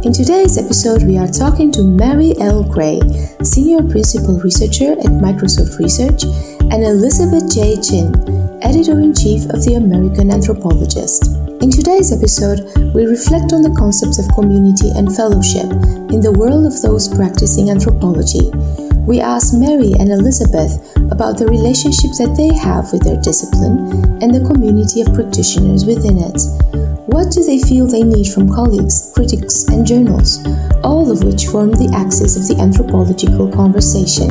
In today's episode, we are talking to Mary L. Gray, Senior Principal Researcher at Microsoft Research, and Elizabeth J. Chin, Editor in Chief of the American Anthropologist. In today's episode, we reflect on the concepts of community and fellowship in the world of those practicing anthropology. We ask Mary and Elizabeth about the relationship that they have with their discipline and the community of practitioners within it. What do they feel they need from colleagues, critics, and journals, all of which form the axis of the anthropological conversation?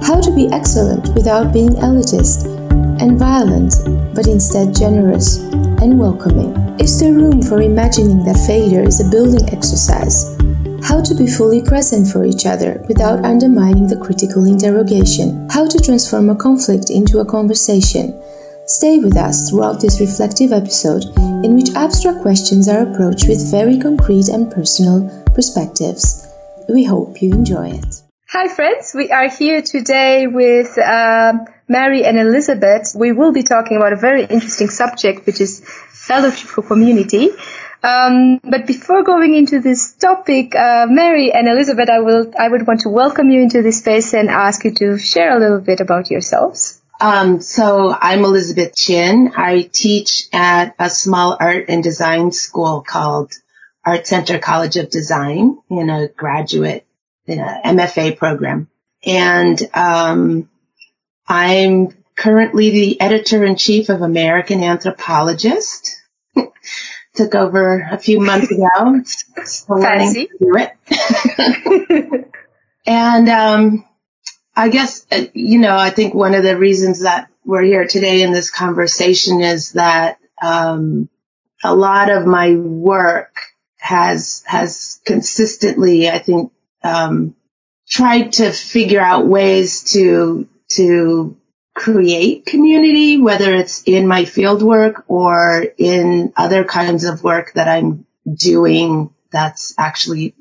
How to be excellent without being elitist and violent, but instead generous and welcoming? Is there room for imagining that failure is a building exercise? How to be fully present for each other without undermining the critical interrogation? How to transform a conflict into a conversation? Stay with us throughout this reflective episode in which abstract questions are approached with very concrete and personal perspectives. We hope you enjoy it. Hi, friends. We are here today with uh, Mary and Elizabeth. We will be talking about a very interesting subject, which is fellowship for community. Um, but before going into this topic, uh, Mary and Elizabeth, I will I would want to welcome you into this space and ask you to share a little bit about yourselves. Um, so I'm Elizabeth Chin. I teach at a small art and design school called Art Center College of Design in a graduate in a MFA program. And um, I'm currently the editor in chief of American Anthropologist. Took over a few months ago. Fancy. Do it. and um, I guess, uh, you know, I think one of the reasons that we're here today in this conversation is that, um, a lot of my work has, has consistently, I think, um, tried to figure out ways to, to create community, whether it's in my field work or in other kinds of work that I'm doing that's actually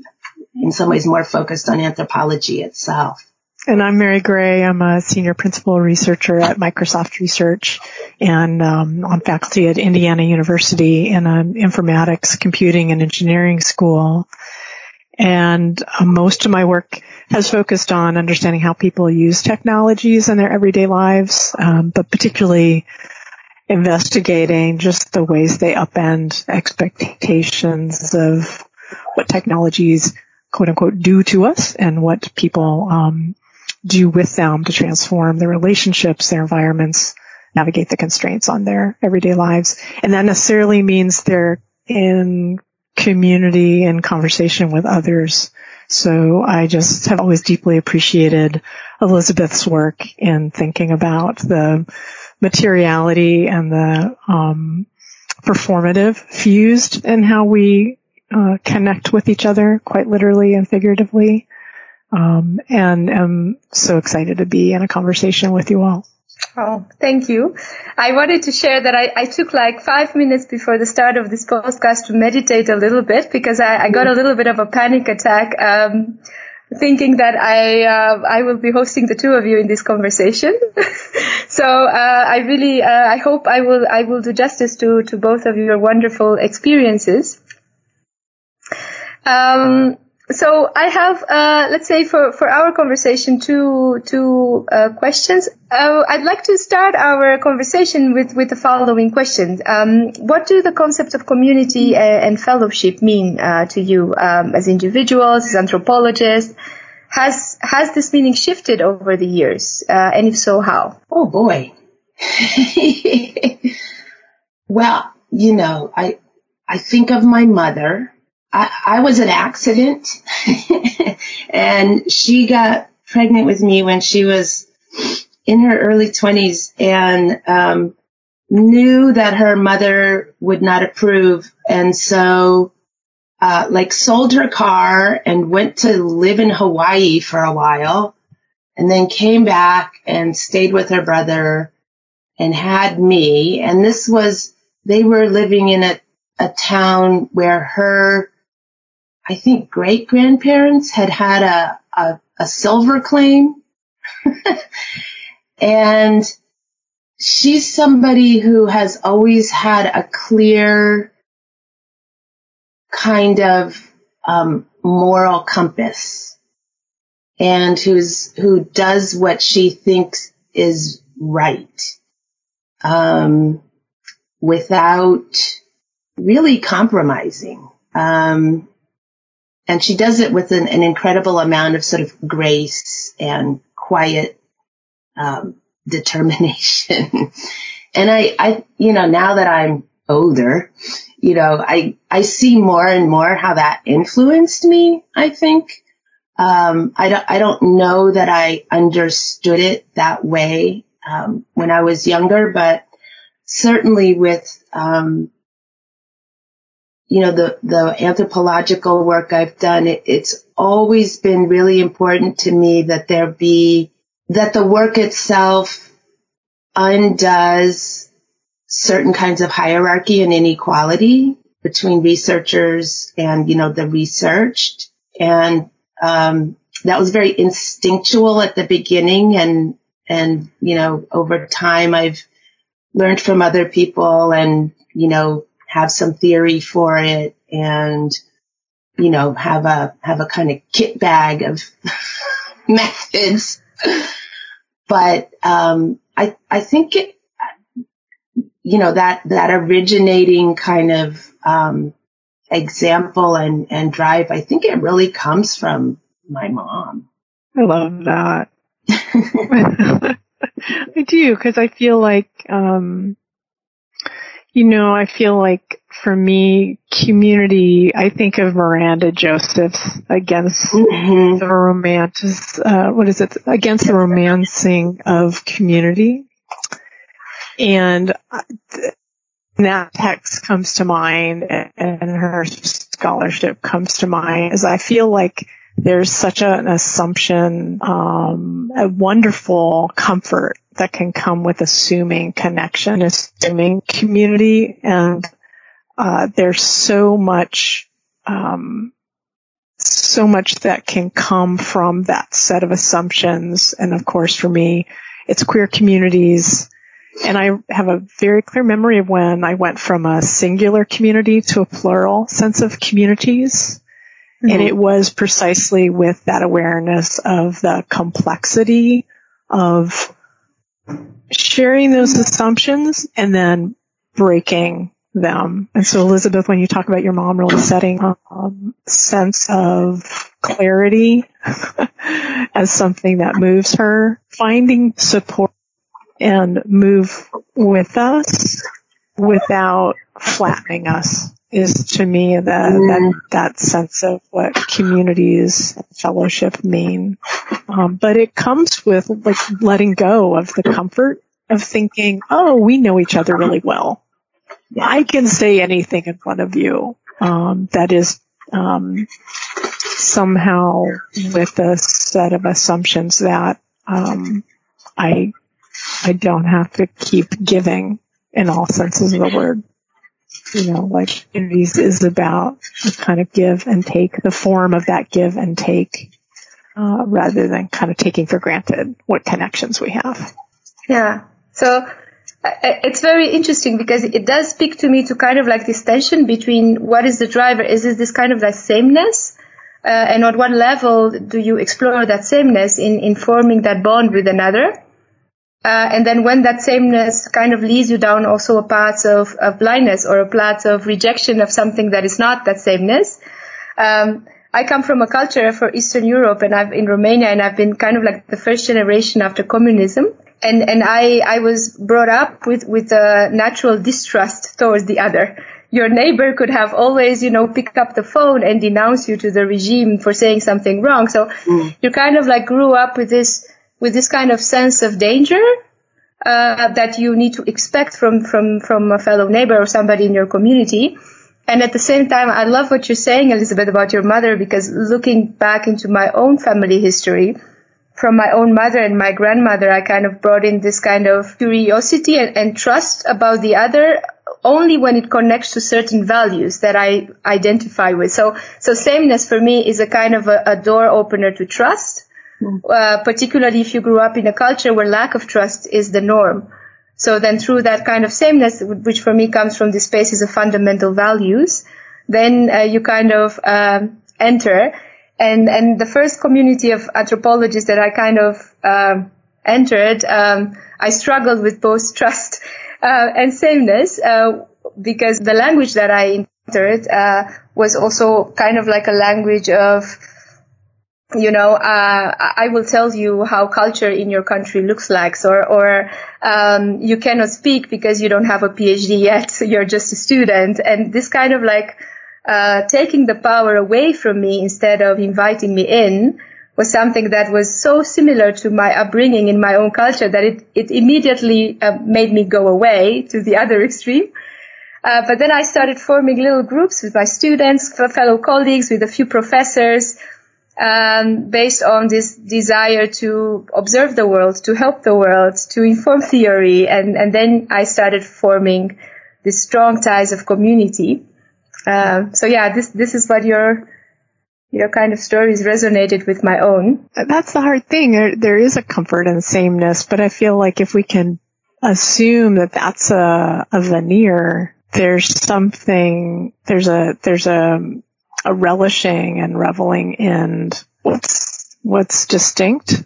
in some ways more focused on anthropology itself. And I'm Mary Gray. I'm a senior principal researcher at Microsoft Research and um, on faculty at Indiana University in an informatics, computing, and engineering school. And uh, most of my work has focused on understanding how people use technologies in their everyday lives, um, but particularly investigating just the ways they upend expectations of what technologies quote unquote do to us and what people um, do with them to transform their relationships, their environments, navigate the constraints on their everyday lives. And that necessarily means they're in community and conversation with others. So I just have always deeply appreciated Elizabeth's work in thinking about the materiality and the um, performative fused in how we uh, connect with each other, quite literally and figuratively. Um, and am so excited to be in a conversation with you all. Oh, thank you. I wanted to share that I, I, took like five minutes before the start of this podcast to meditate a little bit because I, I got a little bit of a panic attack, um, thinking that I uh, I will be hosting the two of you in this conversation. so uh, I really uh, I hope I will I will do justice to to both of your wonderful experiences. Um, so I have, uh, let's say, for, for our conversation, two two uh, questions. Uh, I'd like to start our conversation with with the following question: um, What do the concepts of community and fellowship mean uh, to you um, as individuals, as anthropologists? Has has this meaning shifted over the years, uh, and if so, how? Oh boy. well, you know, I I think of my mother I, was an accident and she got pregnant with me when she was in her early twenties and, um, knew that her mother would not approve. And so, uh, like sold her car and went to live in Hawaii for a while and then came back and stayed with her brother and had me. And this was, they were living in a, a town where her, I think great grandparents had had a, a, a silver claim. and she's somebody who has always had a clear kind of um, moral compass and who's who does what she thinks is right um, without really compromising um, and she does it with an, an, incredible amount of sort of grace and quiet um, determination. and I, I, you know, now that I'm older, you know, I, I see more and more how that influenced me, I think. Um, I don't, I don't know that I understood it that way, um, when I was younger, but certainly with, um, you know, the, the anthropological work I've done, it, it's always been really important to me that there be that the work itself undoes certain kinds of hierarchy and inequality between researchers and, you know, the researched. And, um, that was very instinctual at the beginning and, and, you know, over time I've learned from other people and, you know, have some theory for it and, you know, have a, have a kind of kit bag of methods but um, I I think it, you know that that originating kind of um, example and and drive. I think it really comes from my mom. I love that. I do because I feel like um, you know I feel like for me, community, I think of Miranda Joseph's against mm-hmm. the romantic, uh, what is it? Against the romancing of community. And uh, that text comes to mind and her scholarship comes to mind as I feel like there's such an assumption, um, a wonderful comfort that can come with assuming connection, assuming community and uh, there's so much, um, so much that can come from that set of assumptions. And of course, for me, it's queer communities. And I have a very clear memory of when I went from a singular community to a plural sense of communities. Mm-hmm. And it was precisely with that awareness of the complexity of sharing those assumptions and then breaking them. And so Elizabeth, when you talk about your mom really setting a um, sense of clarity as something that moves her, finding support and move with us without flattening us is to me mm. that that sense of what communities and fellowship mean. Um, but it comes with like letting go of the comfort of thinking, oh, we know each other really well. I can say anything in front of you um, that is um, somehow with a set of assumptions that um, I I don't have to keep giving in all senses of the word. You know, like communities is about kind of give and take, the form of that give and take, uh, rather than kind of taking for granted what connections we have. Yeah. So it's very interesting because it does speak to me to kind of like this tension between what is the driver? Is it this kind of like sameness? Uh, and on what level do you explore that sameness in, in forming that bond with another? Uh, and then when that sameness kind of leads you down also a path of, of blindness or a path of rejection of something that is not that sameness. Um, I come from a culture for Eastern Europe and I've in Romania and I've been kind of like the first generation after communism and and I I was brought up with with a natural distrust towards the other. Your neighbor could have always, you know, pick up the phone and denounce you to the regime for saying something wrong. So mm. you kind of like grew up with this with this kind of sense of danger uh, that you need to expect from from from a fellow neighbor or somebody in your community. And at the same time, I love what you're saying, Elizabeth, about your mother, because looking back into my own family history, from my own mother and my grandmother, I kind of brought in this kind of curiosity and, and trust about the other only when it connects to certain values that I identify with. So, so sameness for me is a kind of a, a door opener to trust. Uh, particularly if you grew up in a culture where lack of trust is the norm. So then through that kind of sameness, which for me comes from the spaces of fundamental values, then uh, you kind of um, enter. And, and the first community of anthropologists that I kind of um, entered, um, I struggled with both trust uh, and sameness uh, because the language that I entered uh, was also kind of like a language of you know, uh, I will tell you how culture in your country looks like, or, or um, you cannot speak because you don't have a PhD yet, you're just a student, and this kind of like uh, taking the power away from me instead of inviting me in was something that was so similar to my upbringing in my own culture that it, it immediately uh, made me go away to the other extreme. Uh, but then I started forming little groups with my students, fellow colleagues, with a few professors, um, based on this desire to observe the world, to help the world, to inform theory, and, and then I started forming these strong ties of community. Um, so yeah, this this is what your your kind of stories resonated with my own. That's the hard thing. There, there is a comfort and sameness, but I feel like if we can assume that that's a, a veneer, there's something, there's a, there's a, a relishing and reveling in what's, what's distinct,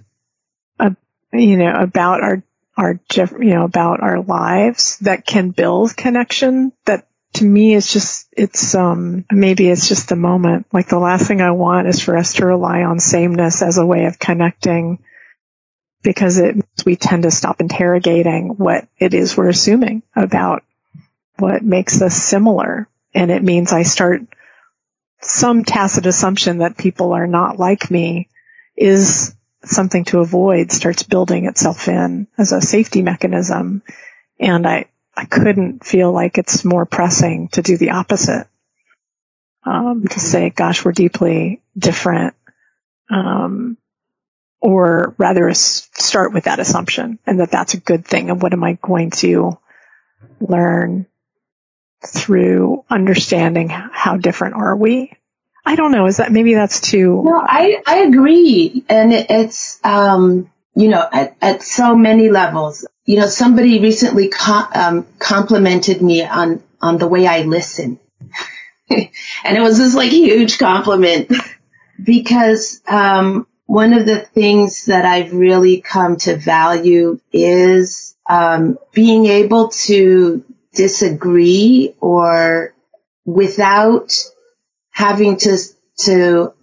uh, you know, about our, our, you know, about our lives that can build connection that to me it's just it's um maybe it's just the moment. Like the last thing i want is for us to rely on sameness as a way of connecting because it we tend to stop interrogating what it is we're assuming about what makes us similar. And it means i start some tacit assumption that people are not like me is something to avoid starts building itself in as a safety mechanism and i I couldn't feel like it's more pressing to do the opposite. Um, to say, gosh, we're deeply different. Um, or rather start with that assumption and that that's a good thing. And what am I going to learn through understanding how different are we? I don't know. Is that maybe that's too? No, I, I agree. And it, it's, um, you know, at, at so many levels. You know, somebody recently um, complimented me on, on the way I listen. and it was this like huge compliment because, um, one of the things that I've really come to value is, um, being able to disagree or without having to, to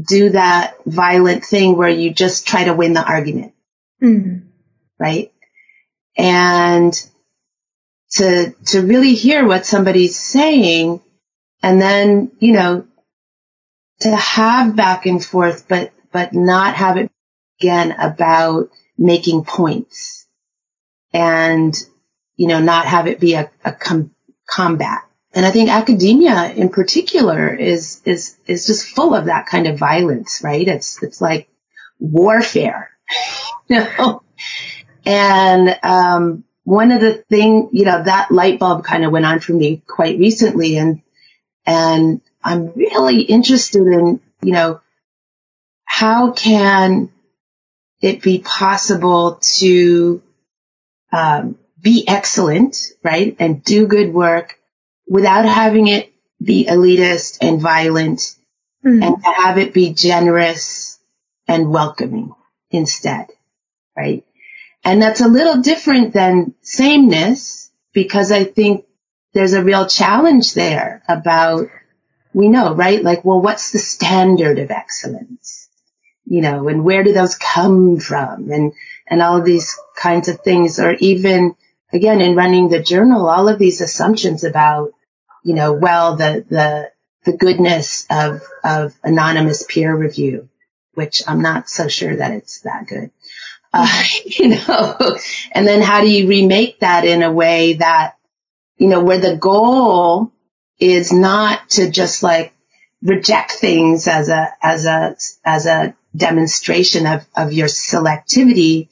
do that violent thing where you just try to win the argument. Mm-hmm. Right. And to, to really hear what somebody's saying and then, you know, to have back and forth, but, but not have it again about making points and, you know, not have it be a, a com- combat. And I think academia in particular is, is, is just full of that kind of violence, right? It's, it's like warfare you know? And, um, one of the thing, you know, that light bulb kind of went on for me quite recently and, and I'm really interested in, you know, how can it be possible to, um, be excellent, right? And do good work without having it be elitist and violent mm-hmm. and to have it be generous and welcoming instead, right? And that's a little different than sameness because I think there's a real challenge there about, we know, right? Like, well, what's the standard of excellence? You know, and where do those come from? And, and all of these kinds of things, or even, again, in running the journal, all of these assumptions about, you know, well, the, the, the goodness of, of anonymous peer review which I'm not so sure that it's that good. Uh, you know, and then how do you remake that in a way that, you know, where the goal is not to just like reject things as a, as a, as a demonstration of, of your selectivity,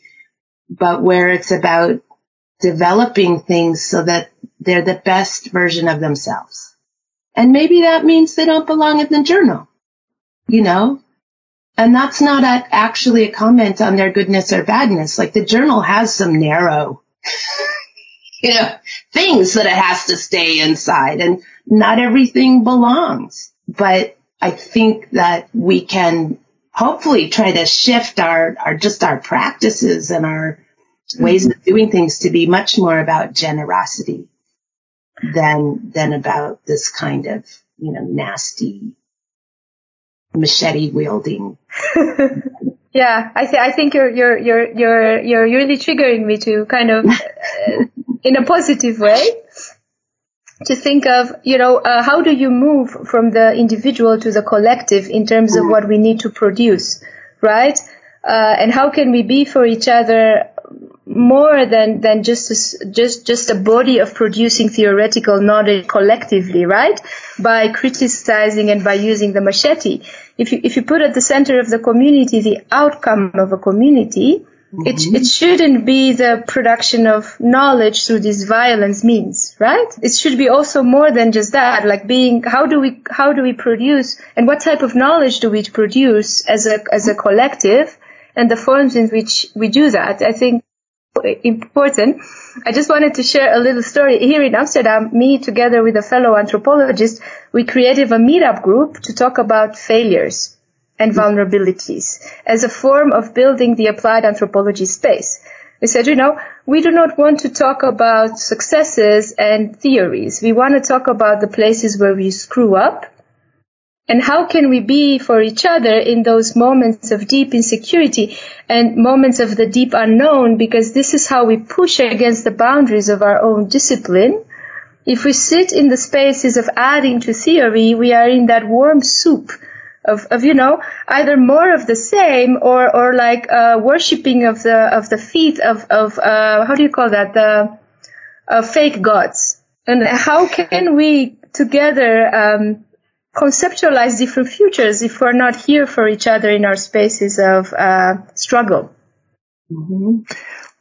but where it's about developing things so that they're the best version of themselves. And maybe that means they don't belong in the journal, you know? And that's not a, actually a comment on their goodness or badness. Like the journal has some narrow, you know, things that it has to stay inside and not everything belongs. But I think that we can hopefully try to shift our, our just our practices and our ways of doing things to be much more about generosity than than about this kind of you know nasty machete wielding. yeah, I th- I think you're you're you're you're you're really triggering me to kind of uh, in a positive way to think of, you know, uh, how do you move from the individual to the collective in terms of what we need to produce, right? Uh, and how can we be for each other more than than just a, just just a body of producing theoretical knowledge collectively, right? By criticizing and by using the machete. If you if you put at the center of the community the outcome of a community, Mm-hmm. It, it shouldn't be the production of knowledge through these violence means, right? It should be also more than just that, like being, how do we, how do we produce and what type of knowledge do we produce as a, as a collective and the forms in which we do that. I think important. I just wanted to share a little story. Here in Amsterdam, me together with a fellow anthropologist, we created a meetup group to talk about failures and vulnerabilities as a form of building the applied anthropology space. We said, you know, we do not want to talk about successes and theories. We want to talk about the places where we screw up and how can we be for each other in those moments of deep insecurity and moments of the deep unknown? Because this is how we push against the boundaries of our own discipline. If we sit in the spaces of adding to theory, we are in that warm soup of, of you know either more of the same or or like uh, worshipping of the of the feet of of uh, how do you call that? The uh, fake gods. And how can we together um, conceptualize different futures if we're not here for each other in our spaces of uh, struggle mm-hmm.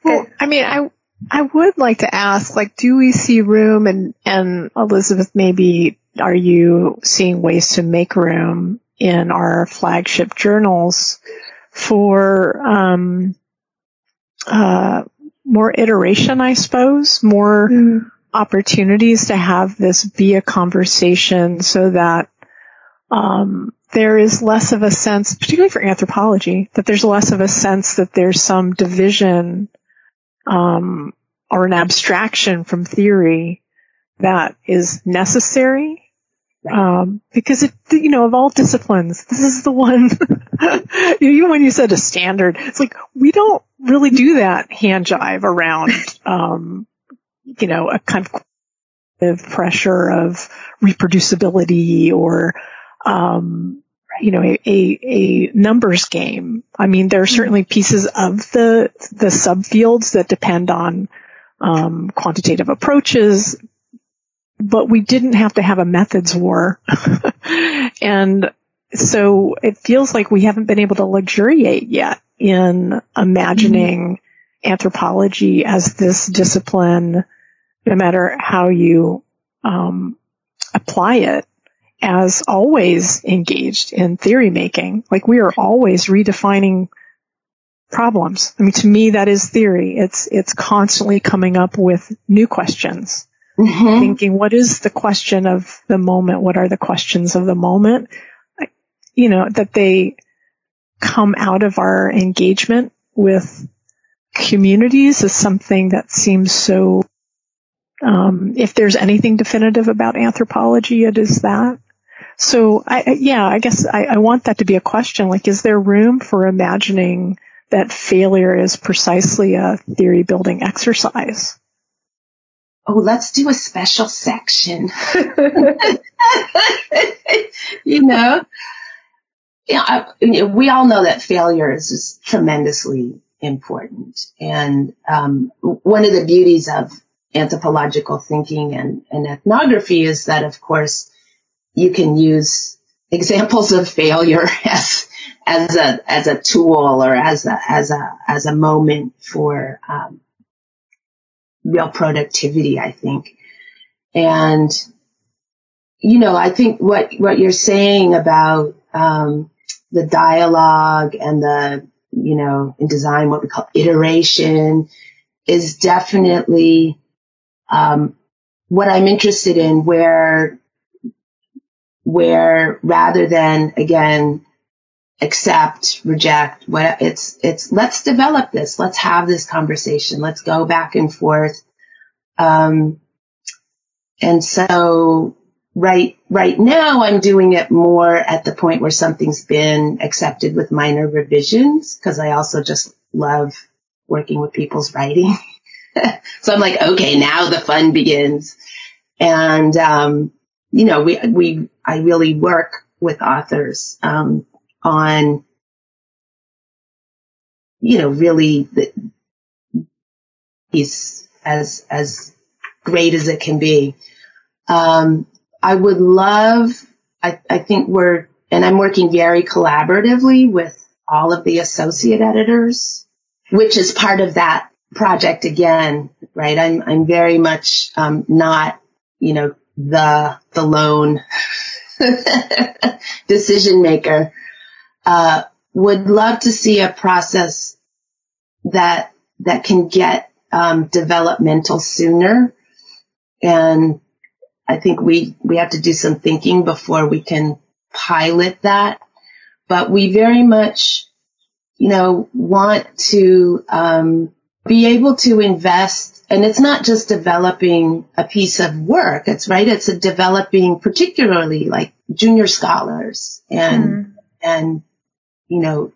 well i mean i I would like to ask, like, do we see room and, and Elizabeth, maybe are you seeing ways to make room in our flagship journals for um, uh, more iteration, I suppose, more mm. opportunities to have this be a conversation so that um, there is less of a sense, particularly for anthropology, that there's less of a sense that there's some division um, or an abstraction from theory that is necessary um, because it, you know, of all disciplines, this is the one, even when you said a standard, it's like, we don't really do that hand jive around, um, you know, a kind of pressure of reproducibility or, um, you know, a, a, a, numbers game. I mean, there are certainly pieces of the, the subfields that depend on, um, quantitative approaches, but we didn't have to have a methods war. and so it feels like we haven't been able to luxuriate yet in imagining mm-hmm. anthropology as this discipline, no matter how you um, apply it, as always engaged in theory making. Like we are always redefining problems. I mean, to me, that is theory. It's, it's constantly coming up with new questions mm-hmm. thinking, what is the question of the moment? What are the questions of the moment? You know, that they come out of our engagement with communities is something that seems so, um, if there's anything definitive about anthropology, it is that. So I, yeah, I guess I, I want that to be a question. Like, is there room for imagining that failure is precisely a theory building exercise? oh, let's do a special section. you know? Yeah, I, we all know that failure is, tremendously important. And um, one of the beauties of anthropological thinking and, and ethnography is that, of course, you can use examples of failure as as a as a tool or as a as a as a moment for um, real productivity. I think, and you know, I think what what you're saying about um, the dialogue and the you know in design what we call iteration is definitely um, what I'm interested in. Where where rather than again accept, reject, what it's, it's, let's develop this. Let's have this conversation. Let's go back and forth. Um, and so right, right now I'm doing it more at the point where something's been accepted with minor revisions because I also just love working with people's writing. so I'm like, okay, now the fun begins. And, um, you know, we, we, I really work with authors, um, on, you know, really the, he's as, as great as it can be. Um, I would love, I, I think we're, and I'm working very collaboratively with all of the associate editors, which is part of that project again, right? I'm, I'm very much, um, not, you know, the, the lone decision maker uh, would love to see a process that that can get um, developmental sooner, and I think we we have to do some thinking before we can pilot that. But we very much, you know, want to um, be able to invest, and it's not just developing a piece of work. It's right. It's a developing, particularly like junior scholars and mm. and you know,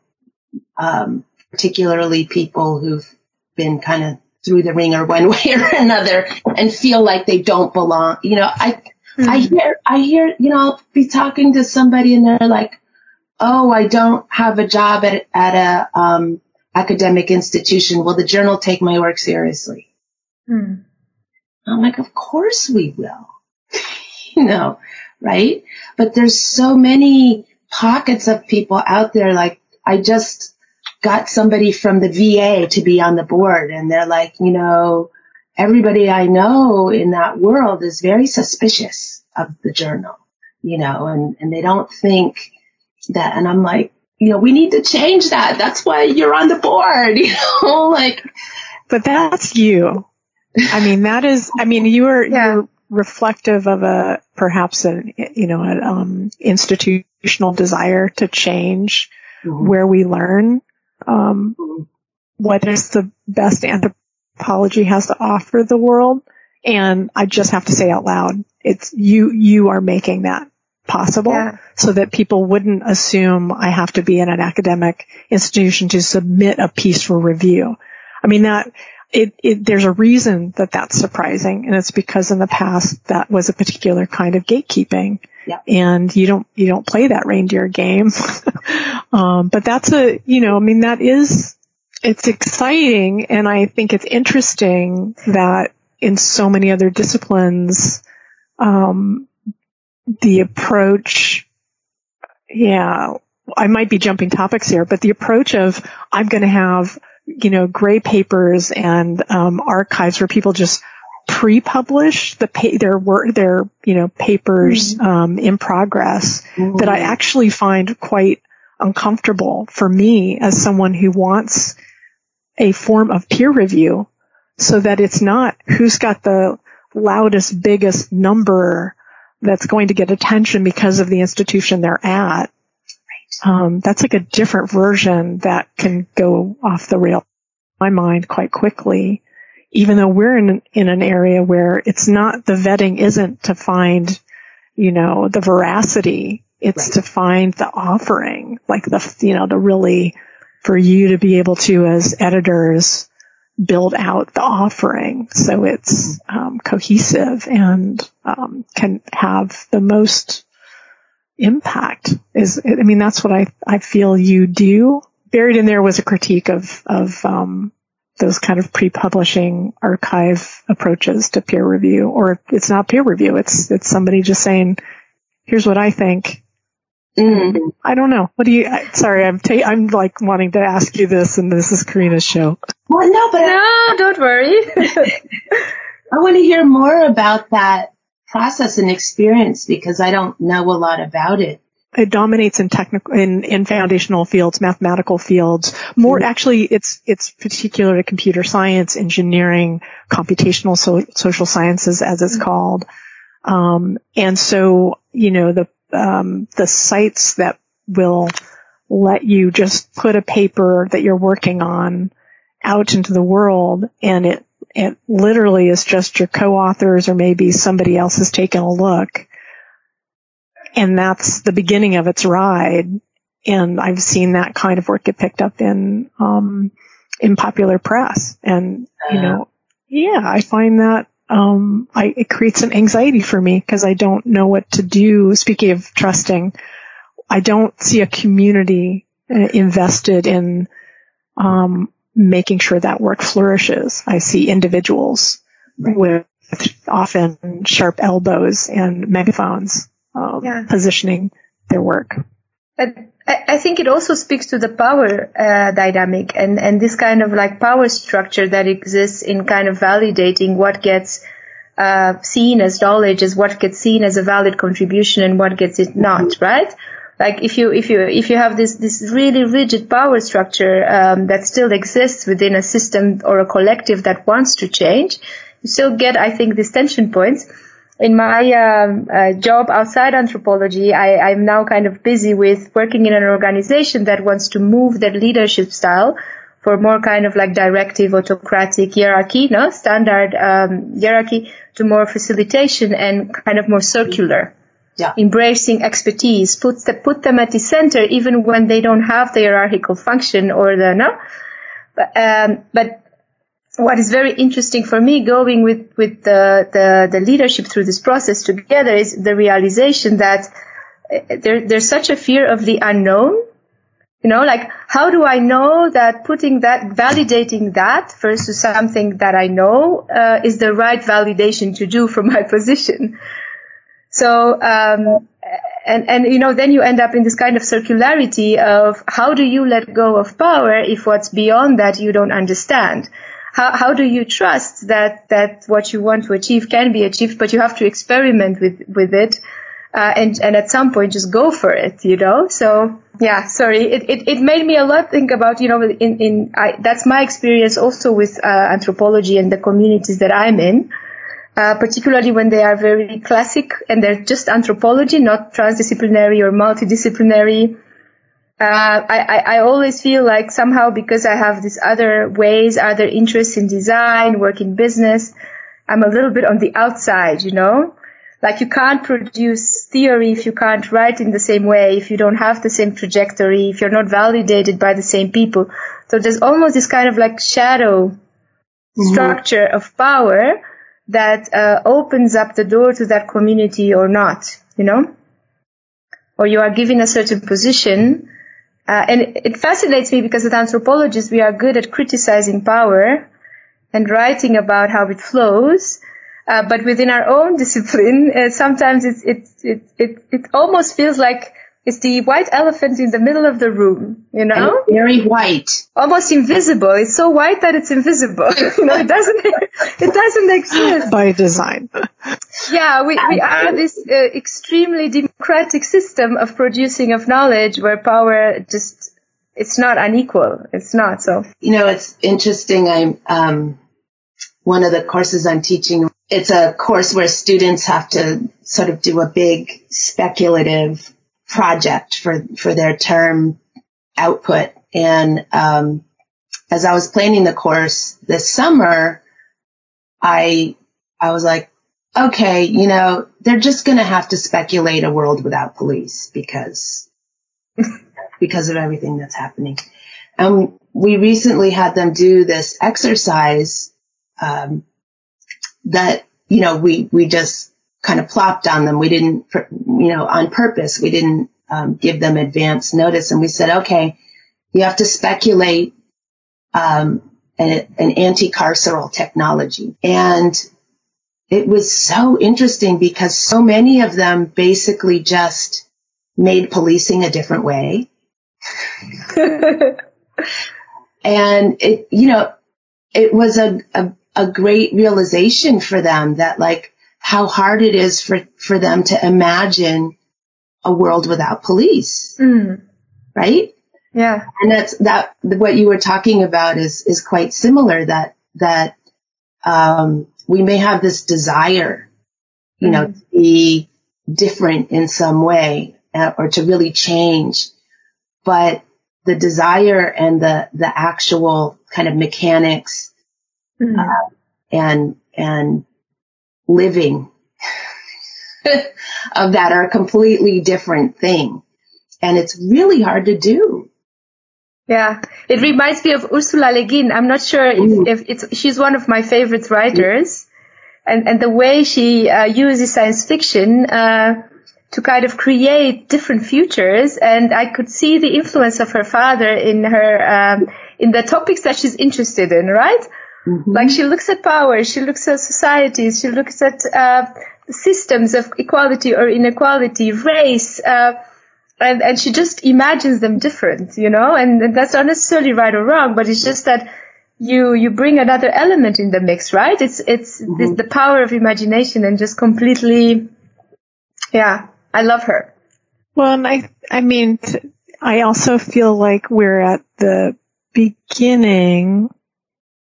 um, particularly people who've been kind of through the wringer one way or another and feel like they don't belong. You know, I, mm-hmm. I hear, I hear, you know, I'll be talking to somebody and they're like, Oh, I don't have a job at, at a, um, academic institution. Will the journal take my work seriously? Mm. I'm like, of course we will, you know, right? But there's so many pockets of people out there. Like I just got somebody from the VA to be on the board and they're like, you know, everybody I know in that world is very suspicious of the journal, you know, and, and they don't think that, and I'm like, you know, we need to change that. That's why you're on the board, you know, like. But that's you. I mean, that is, I mean, you are, yeah. you're reflective of a, perhaps an, you know, an, um, institutional desire to change mm-hmm. where we learn um, what is the best anthropology has to offer the world. And I just have to say out loud, it's you, you are making that possible yeah. so that people wouldn't assume I have to be in an academic institution to submit a piece for review. I mean, that, it, it, there's a reason that that's surprising, and it's because in the past that was a particular kind of gatekeeping, yeah. and you don't you don't play that reindeer game. um, but that's a you know I mean that is it's exciting, and I think it's interesting that in so many other disciplines, um, the approach, yeah, I might be jumping topics here, but the approach of I'm going to have you know, gray papers and um, archives where people just pre-publish the pa- their work, their you know papers mm-hmm. um, in progress mm-hmm. that I actually find quite uncomfortable for me as someone who wants a form of peer review, so that it's not who's got the loudest, biggest number that's going to get attention because of the institution they're at, um, that's like a different version that can go off the rail my mind quite quickly, even though we're in, in an area where it's not, the vetting isn't to find, you know, the veracity. It's right. to find the offering, like the, you know, to really, for you to be able to, as editors, build out the offering so it's um, cohesive and um, can have the most impact is i mean that's what i i feel you do buried in there was a critique of of um, those kind of pre-publishing archive approaches to peer review or it's not peer review it's it's somebody just saying here's what i think Mm. I don't know. What do you? I, sorry, I'm ta- I'm like wanting to ask you this, and this is Karina's show. Well, no, but no, I, don't worry. I want to hear more about that process and experience because I don't know a lot about it. It dominates in technical, in, in foundational fields, mathematical fields. More mm-hmm. actually, it's, it's particular to computer science, engineering, computational so, social sciences as it's mm-hmm. called. Um, and so, you know, the, um, the sites that will let you just put a paper that you're working on out into the world and it it literally is just your co-authors or maybe somebody else has taken a look. And that's the beginning of its ride. And I've seen that kind of work get picked up in um, in popular press. And you know yeah I find that um, I, it creates some anxiety for me because I don't know what to do. Speaking of trusting, I don't see a community uh, invested in um, making sure that work flourishes. I see individuals right. with often sharp elbows and megaphones um, yeah. positioning their work. I think it also speaks to the power uh, dynamic and, and this kind of like power structure that exists in kind of validating what gets uh, seen as knowledge, as what gets seen as a valid contribution and what gets it not, right? Like if you if you if you have this this really rigid power structure um, that still exists within a system or a collective that wants to change, you still get I think these tension points in my um, uh, job outside anthropology, I, am now kind of busy with working in an organization that wants to move their leadership style for more kind of like directive, autocratic hierarchy, no standard um, hierarchy to more facilitation and kind of more circular. Yeah. Embracing expertise, put the, put them at the center even when they don't have the hierarchical function or the no. But, um, but what is very interesting for me going with, with the, the, the leadership through this process together is the realization that uh, there, there's such a fear of the unknown. You know, like how do I know that putting that, validating that versus something that I know uh, is the right validation to do from my position? So, um, and, and, you know, then you end up in this kind of circularity of how do you let go of power if what's beyond that you don't understand? how, how do you trust that, that what you want to achieve can be achieved, but you have to experiment with, with it. Uh, and, and at some point just go for it, you know? So, yeah, sorry. It, it, it made me a lot think about, you know, in, in, I, that's my experience also with, uh, anthropology and the communities that I'm in. Uh, particularly when they are very classic and they're just anthropology, not transdisciplinary or multidisciplinary uh, I, I always feel like somehow because I have these other ways, other interests in design, work in business, I'm a little bit on the outside, you know? Like you can't produce theory if you can't write in the same way, if you don't have the same trajectory, if you're not validated by the same people. So there's almost this kind of like shadow mm-hmm. structure of power that uh, opens up the door to that community or not, you know? Or you are given a certain position uh, and it fascinates me because as anthropologists, we are good at criticizing power and writing about how it flows. Uh, but within our own discipline, uh, sometimes it, it, it, it, it almost feels like it's the white elephant in the middle of the room, you know? And very white. Almost invisible. It's so white that it's invisible. you know, it doesn't, it doesn't exist. By design. yeah, we, we are this uh, extremely democratic system of producing of knowledge where power just, it's not unequal. It's not so. You know, it's interesting. I'm, um, one of the courses I'm teaching, it's a course where students have to sort of do a big speculative project for, for their term output. And, um, as I was planning the course this summer, I, I was like, okay, you know, they're just going to have to speculate a world without police because, because of everything that's happening. And we recently had them do this exercise, um, that, you know, we, we just kind of plopped on them. We didn't, you know, on purpose. We didn't um, give them advance notice, and we said, okay, you have to speculate um, an, an anti-carceral technology, and it was so interesting because so many of them basically just made policing a different way. and it, you know, it was a, a, a great realization for them that like how hard it is for, for them to imagine a world without police. Mm. Right? Yeah. And that's that what you were talking about is is quite similar that that um, we may have this desire, you know, mm-hmm. to be different in some way uh, or to really change, but the desire and the the actual kind of mechanics mm-hmm. uh, and and living of that are a completely different thing. And it's really hard to do. Yeah, it reminds me of Ursula Le Guin. I'm not sure if, if it's, she's one of my favorite writers. And, and the way she uh, uses science fiction uh, to kind of create different futures. And I could see the influence of her father in her, um, in the topics that she's interested in, right? Mm-hmm. Like she looks at power, she looks at societies, she looks at uh, systems of equality or inequality, race, uh, and, and she just imagines them different, you know, and, and that's not necessarily right or wrong, but it's just that you you bring another element in the mix, right? It's it's mm-hmm. the power of imagination and just completely, yeah. I love her. Well, and I I mean, I also feel like we're at the beginning.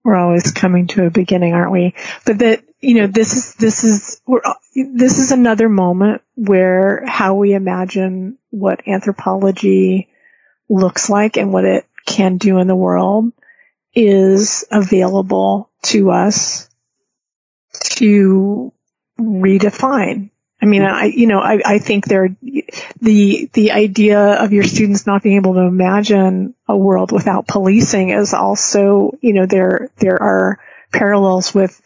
We're always coming to a beginning, aren't we? But that you know, this is this is we're, this is another moment where how we imagine what anthropology looks like and what it can do in the world is available to us to redefine. I mean, I, you know, I, I think there, the, the idea of your students not being able to imagine a world without policing is also, you know, there, there are parallels with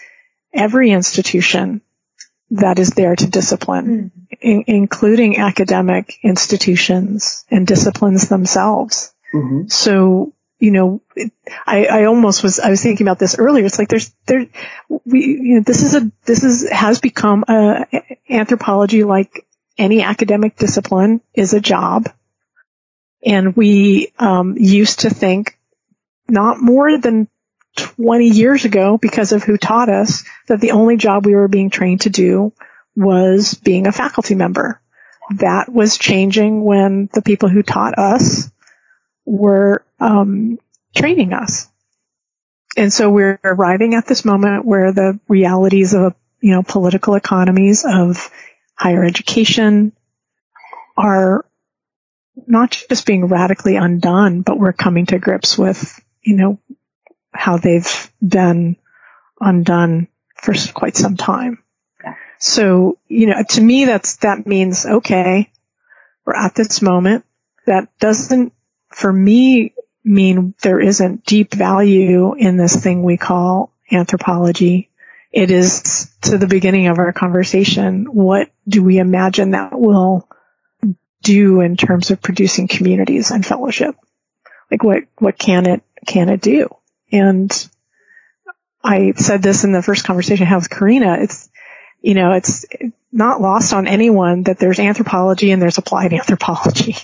every institution that is there to discipline, mm. in, including academic institutions and disciplines themselves. Mm-hmm. So, you know, I, I almost was, I was thinking about this earlier. It's like there's, there, we, you know, this is a, this is, has become a, anthropology like any academic discipline is a job. And we, um, used to think not more than 20 years ago because of who taught us that the only job we were being trained to do was being a faculty member. That was changing when the people who taught us were um, training us. And so we're arriving at this moment where the realities of, you know, political economies of higher education are not just being radically undone, but we're coming to grips with, you know, how they've been undone for quite some time. So, you know, to me, that's, that means, okay, we're at this moment. That doesn't, for me, mean there isn't deep value in this thing we call anthropology. It is to the beginning of our conversation. What do we imagine that will do in terms of producing communities and fellowship? Like what, what can it, can it do? And I said this in the first conversation I had with Karina. It's, you know, it's not lost on anyone that there's anthropology and there's applied anthropology.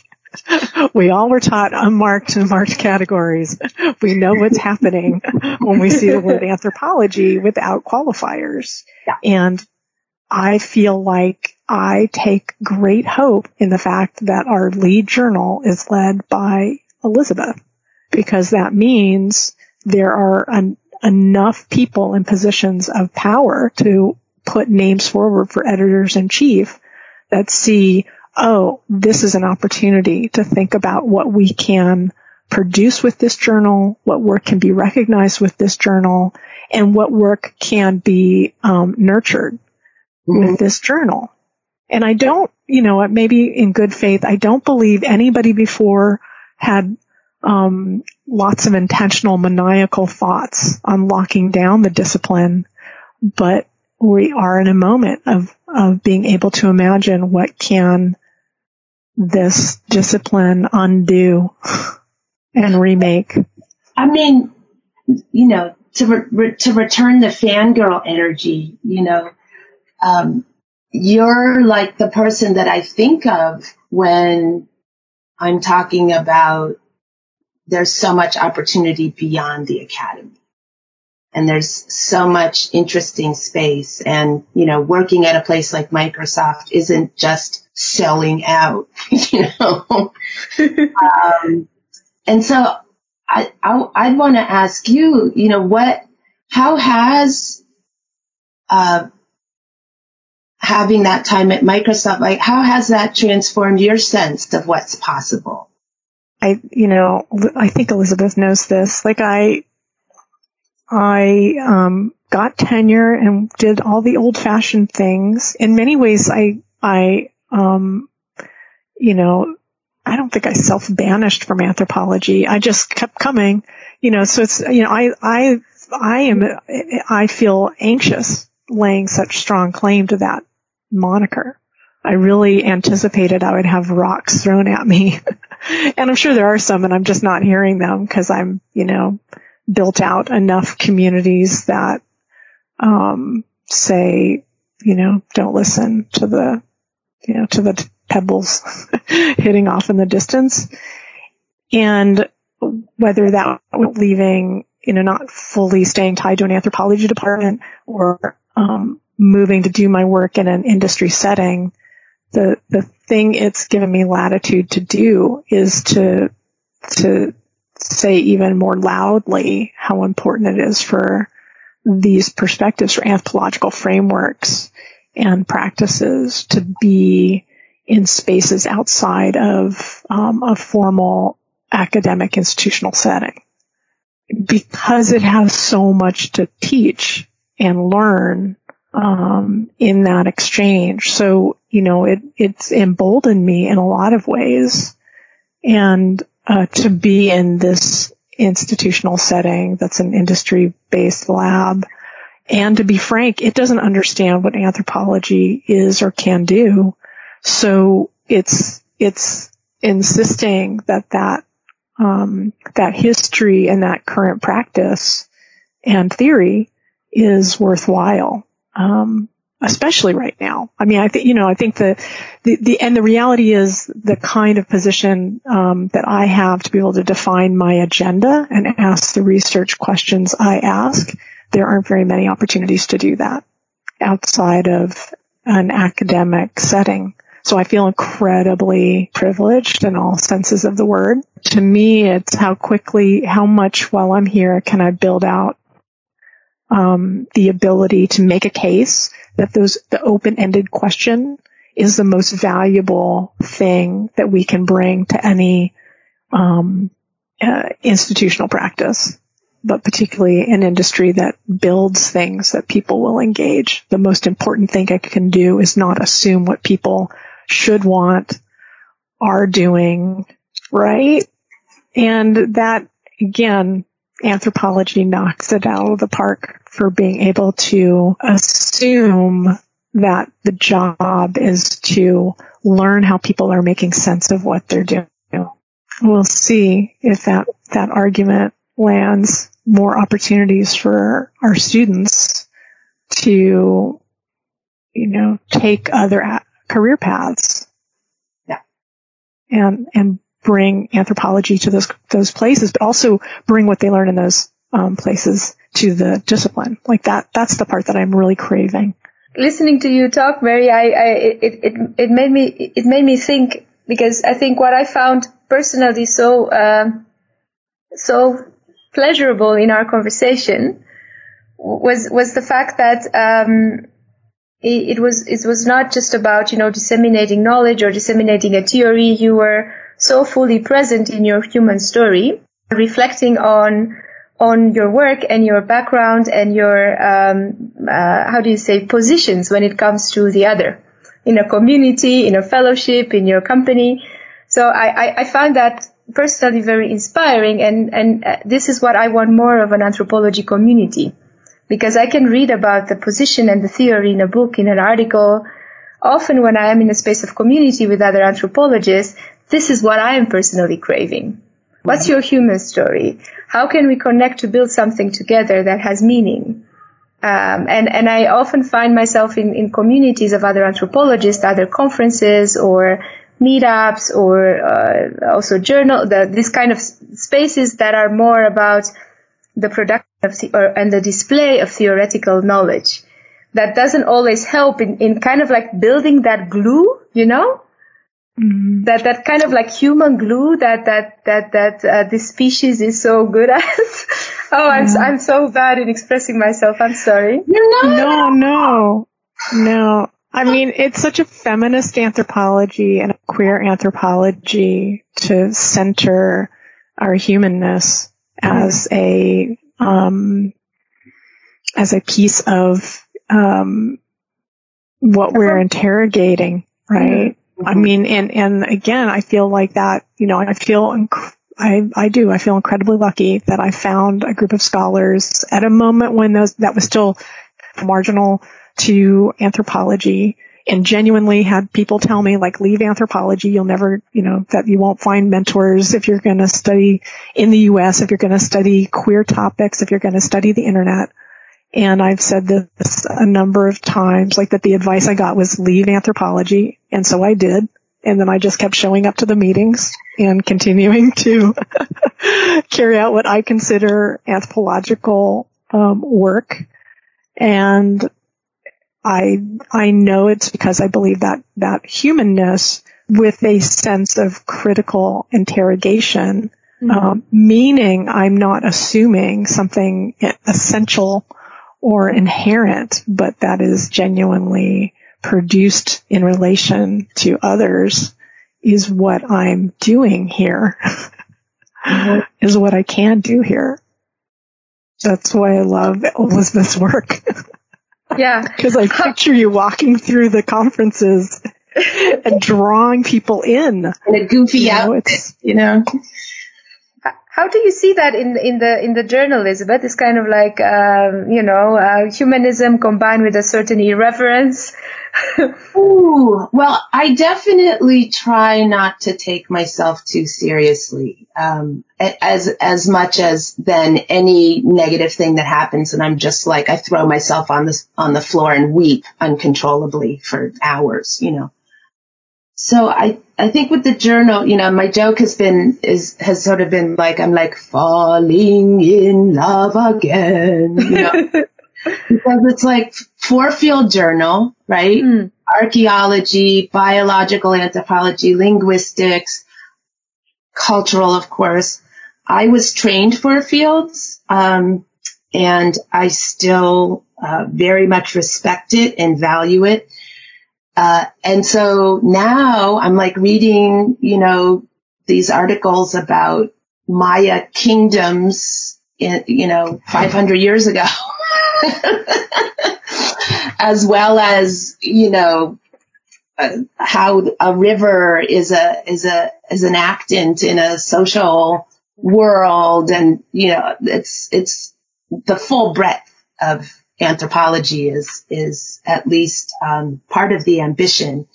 We all were taught unmarked and marked categories. We know what's happening when we see the word anthropology without qualifiers. Yeah. And I feel like I take great hope in the fact that our lead journal is led by Elizabeth because that means there are an, enough people in positions of power to put names forward for editors in chief that see, oh, this is an opportunity to think about what we can produce with this journal, what work can be recognized with this journal, and what work can be um, nurtured mm-hmm. with this journal. And I don't, you know, maybe in good faith, I don't believe anybody before had um, lots of intentional maniacal thoughts on locking down the discipline, but we are in a moment of, of being able to imagine what can this discipline undo and remake. I mean, you know, to re- to return the fangirl energy, you know, um, you're like the person that I think of when I'm talking about there's so much opportunity beyond the academy. And there's so much interesting space. And, you know, working at a place like Microsoft isn't just selling out, you know. um, and so I, I, I'd want to ask you, you know, what, how has, uh, having that time at Microsoft, like how has that transformed your sense of what's possible? I, you know, I think Elizabeth knows this. Like I, I, um, got tenure and did all the old fashioned things. In many ways, I, I, um, you know, I don't think I self banished from anthropology. I just kept coming, you know, so it's, you know, I, I, I am, I feel anxious laying such strong claim to that moniker. I really anticipated I would have rocks thrown at me. and I'm sure there are some and I'm just not hearing them because I'm, you know, built out enough communities that, um, say, you know, don't listen to the, you know, to the pebbles hitting off in the distance. And whether that was leaving, you know, not fully staying tied to an anthropology department or, um, moving to do my work in an industry setting, the the thing it's given me latitude to do is to to say even more loudly how important it is for these perspectives for anthropological frameworks and practices to be in spaces outside of um, a formal academic institutional setting because it has so much to teach and learn um, in that exchange. So, you know, it, it's emboldened me in a lot of ways. And uh, to be in this institutional setting that's an industry based lab. And to be frank, it doesn't understand what anthropology is or can do. So it's, it's insisting that that, um, that history and that current practice and theory is worthwhile um, especially right now. I mean, I think you know, I think the, the the and the reality is the kind of position um, that I have to be able to define my agenda and ask the research questions I ask. There aren't very many opportunities to do that outside of an academic setting. So I feel incredibly privileged in all senses of the word. To me, it's how quickly, how much while I'm here can I build out um, the ability to make a case that those the open-ended question is the most valuable thing that we can bring to any um, uh, institutional practice, but particularly an industry that builds things that people will engage. The most important thing I can do is not assume what people should want, are doing, right? And that again anthropology knocks it out of the park for being able to assume that the job is to learn how people are making sense of what they're doing. We'll see if that, that argument lands more opportunities for our students to, you know, take other career paths. Yeah. And, and bring anthropology to those those places, but also bring what they learn in those um, places to the discipline. Like that, that's the part that I'm really craving. Listening to you talk, Mary, I, I it, it it made me it made me think because I think what I found personally so uh, so pleasurable in our conversation was was the fact that um, it, it was it was not just about you know disseminating knowledge or disseminating a theory. You were so fully present in your human story, reflecting on on your work and your background and your um, uh, how do you say positions when it comes to the other in a community, in a fellowship, in your company. So I, I, I found that personally very inspiring, and and uh, this is what I want more of an anthropology community, because I can read about the position and the theory in a book, in an article. Often, when I am in a space of community with other anthropologists, this is what I am personally craving. What's your human story? How can we connect to build something together that has meaning? Um, and, and I often find myself in, in communities of other anthropologists, other conferences or meetups or uh, also journal, the, this kind of spaces that are more about the production of the, or, and the display of theoretical knowledge. That doesn't always help in, in kind of like building that glue, you know? Mm-hmm. That that kind of like human glue that that that that uh, this species is so good at. oh, I'm yeah. I'm so bad in expressing myself. I'm sorry. You're not. No, no, no. I mean, it's such a feminist anthropology and a queer anthropology to center our humanness as a um, as a piece of um, what we're interrogating, right? Mm-hmm. I mean, and, and again, I feel like that, you know, I feel, inc- I, I do, I feel incredibly lucky that I found a group of scholars at a moment when those, that was still marginal to anthropology and genuinely had people tell me like leave anthropology you'll never you know that you won't find mentors if you're going to study in the US if you're going to study queer topics if you're going to study the internet and I've said this a number of times, like that the advice I got was leave anthropology. And so I did. And then I just kept showing up to the meetings and continuing to carry out what I consider anthropological um, work. And I, I know it's because I believe that, that humanness with a sense of critical interrogation, mm-hmm. um, meaning I'm not assuming something essential or inherent, but that is genuinely produced in relation to others is what I'm doing here, is what I can do here. That's why I love Elizabeth's work. Yeah. Because I picture you walking through the conferences and drawing people in. In a goofy you know, outfit, you know. How do you see that in in the in the journal, Elizabeth? It's kind of like um, you know uh, humanism combined with a certain irreverence. Ooh, well, I definitely try not to take myself too seriously, um, as as much as then any negative thing that happens, and I'm just like I throw myself on the on the floor and weep uncontrollably for hours, you know. So I, I think with the journal, you know, my joke has been, is, has sort of been like, I'm like falling in love again, you know, because it's like four field journal, right? Mm. Archaeology, biological anthropology, linguistics, cultural, of course. I was trained for fields, um, and I still uh, very much respect it and value it. Uh, and so now I'm like reading, you know, these articles about Maya kingdoms, in, you know, 500 years ago, as well as, you know, uh, how a river is a, is a, is an actant in a social world. And, you know, it's, it's the full breadth of anthropology is is at least um, part of the ambition.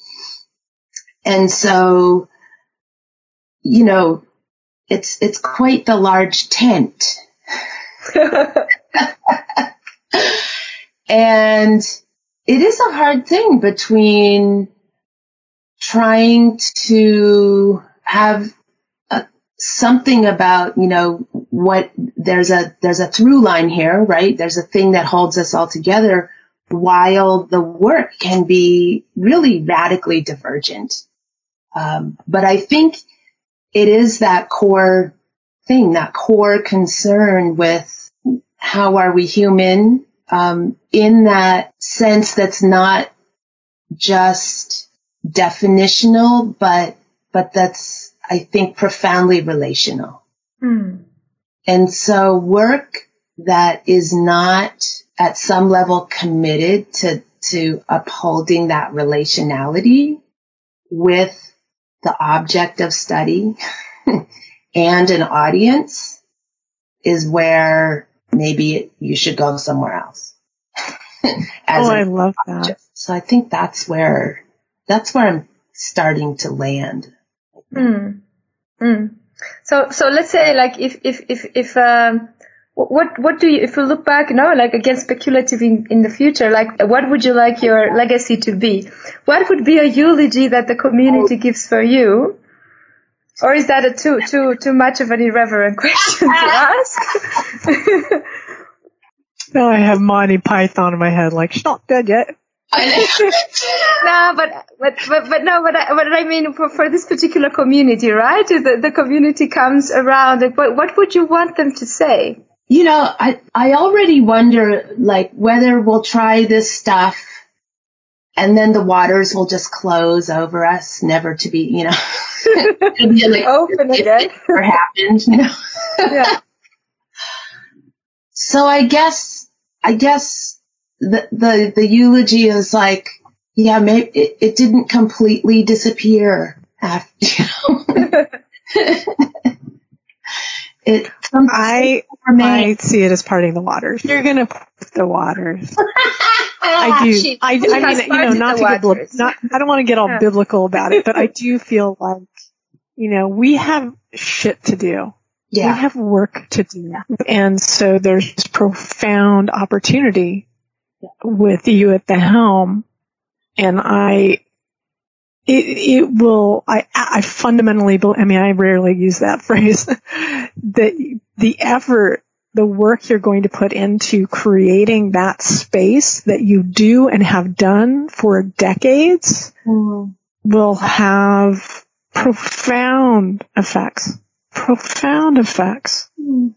And so, you know, it's it's quite the large tent. and it is a hard thing between trying to have something about, you know, what there's a, there's a through line here, right? There's a thing that holds us all together while the work can be really radically divergent. Um, but I think it is that core thing, that core concern with how are we human, um, in that sense that's not just definitional, but, but that's I think, profoundly relational. Mm. And so work that is not at some level committed to, to upholding that relationality with the object of study and an audience is where maybe you should go somewhere else. oh, I love object. that. So I think that's where, that's where I'm starting to land. Mm. Mm. So, so let's say like if, if, if, if, um, what what do you if you look back now like again speculative in, in the future like what would you like your legacy to be what would be a eulogy that the community gives for you or is that a too too too much of an irreverent question to ask now i have monty python in my head like she's not dead yet no, but, but but but no, but I, but I mean for, for this particular community, right? The the community comes around. Like, what what would you want them to say? You know, I, I already wonder, like, whether we'll try this stuff and then the waters will just close over us, never to be, you know, like, open again. It never happened, you know. yeah. So I guess, I guess the, the, the eulogy is like, yeah, maybe it, it didn't completely disappear after, you know. it, I I see it as parting the waters. You're gonna part the waters. I do. She, I, I mean, you know, not to get not. I don't want to get all yeah. biblical about it, but I do feel like, you know, we have shit to do. Yeah. We have work to do, and so there's this profound opportunity with you at the helm, and I it, it will, I, I fundamentally, I mean, I rarely use that phrase, that the effort, the work you're going to put into creating that space that you do and have done for decades mm. will have profound effects. Profound effects. Mm.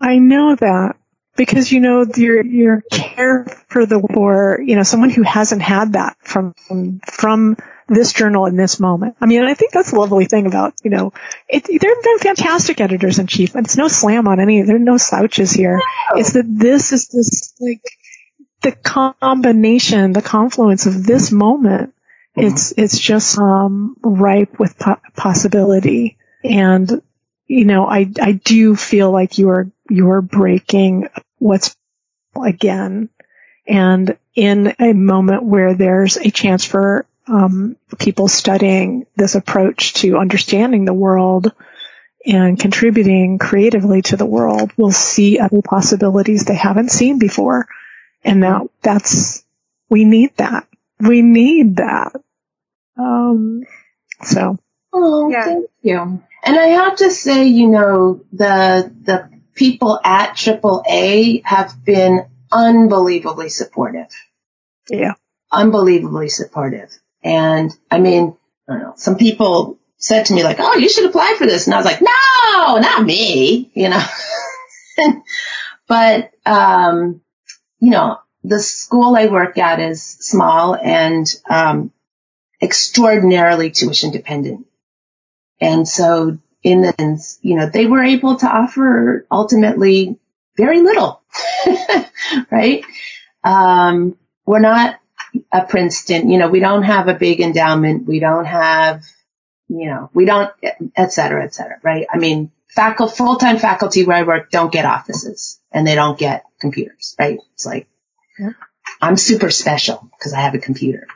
I know that because you know your your care for the war, you know, someone who hasn't had that from from this journal in this moment. I mean, I think that's the lovely thing about, you know, it, they're, they're fantastic editors in chief. It's no slam on any, there are no slouches here. No. It's that this is this, like, the combination, the confluence of this moment. Mm-hmm. It's, it's just, um, ripe with po- possibility. And, you know, I, I do feel like you are, you are breaking what's again and in a moment where there's a chance for um, people studying this approach to understanding the world and contributing creatively to the world will see other possibilities they haven't seen before. And that, that's, we need that. We need that. Um, so. Oh, yeah. thank you. And I have to say, you know, the, the people at AAA have been unbelievably supportive. Yeah. Unbelievably supportive. And I mean, I don't know, some people said to me like, oh, you should apply for this. And I was like, no, not me, you know. but, um, you know, the school I work at is small and, um, extraordinarily tuition dependent. And so in the, you know, they were able to offer ultimately very little, right? Um, we're not a Princeton, you know, we don't have a big endowment. We don't have, you know, we don't, et cetera, et cetera, right? I mean, faculty, full-time faculty where I work don't get offices and they don't get computers, right? It's like, yeah. I'm super special because I have a computer.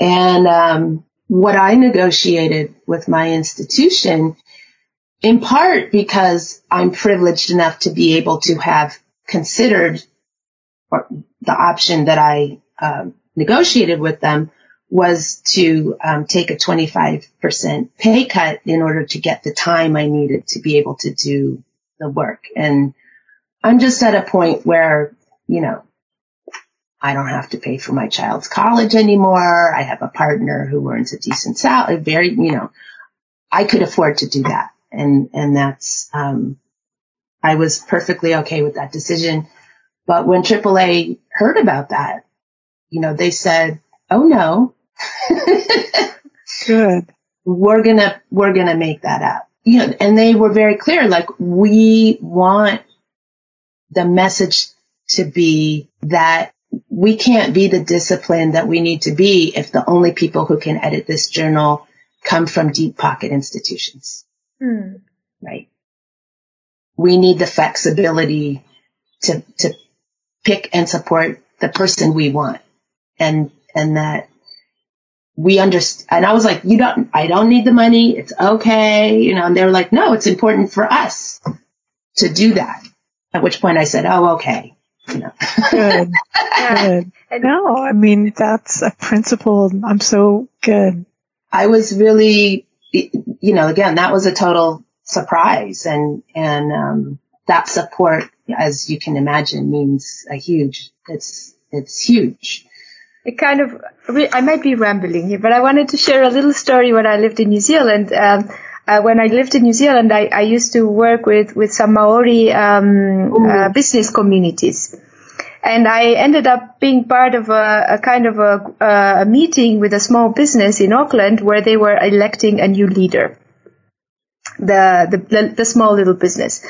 And, um, what I negotiated with my institution, in part because I'm privileged enough to be able to have considered the option that I um, negotiated with them was to um, take a 25% pay cut in order to get the time I needed to be able to do the work. And I'm just at a point where, you know, I don't have to pay for my child's college anymore. I have a partner who earns a decent salary, very, you know, I could afford to do that. And, and that's, um, I was perfectly okay with that decision. But when AAA heard about that, you know, they said, "Oh no, good, we're gonna we're gonna make that up." You know, and they were very clear, like we want the message to be that we can't be the discipline that we need to be if the only people who can edit this journal come from deep pocket institutions. Hmm. Right. We need the flexibility to, to pick and support the person we want and and that we understand. And I was like, you don't, I don't need the money. It's okay, you know. And they were like, no, it's important for us to do that. At which point I said, "Oh, okay." You know. good. Good. No, I mean that's a principle. I'm so good. I was really, you know, again, that was a total surprise, and and um, that support, as you can imagine, means a huge. It's it's huge. It kind of, I might be rambling here, but I wanted to share a little story when I lived in New Zealand. Um, uh, when I lived in New Zealand, I, I used to work with, with some Maori um, uh, business communities. And I ended up being part of a, a kind of a, a, meeting with a small business in Auckland where they were electing a new leader, the, the, the, the small little business.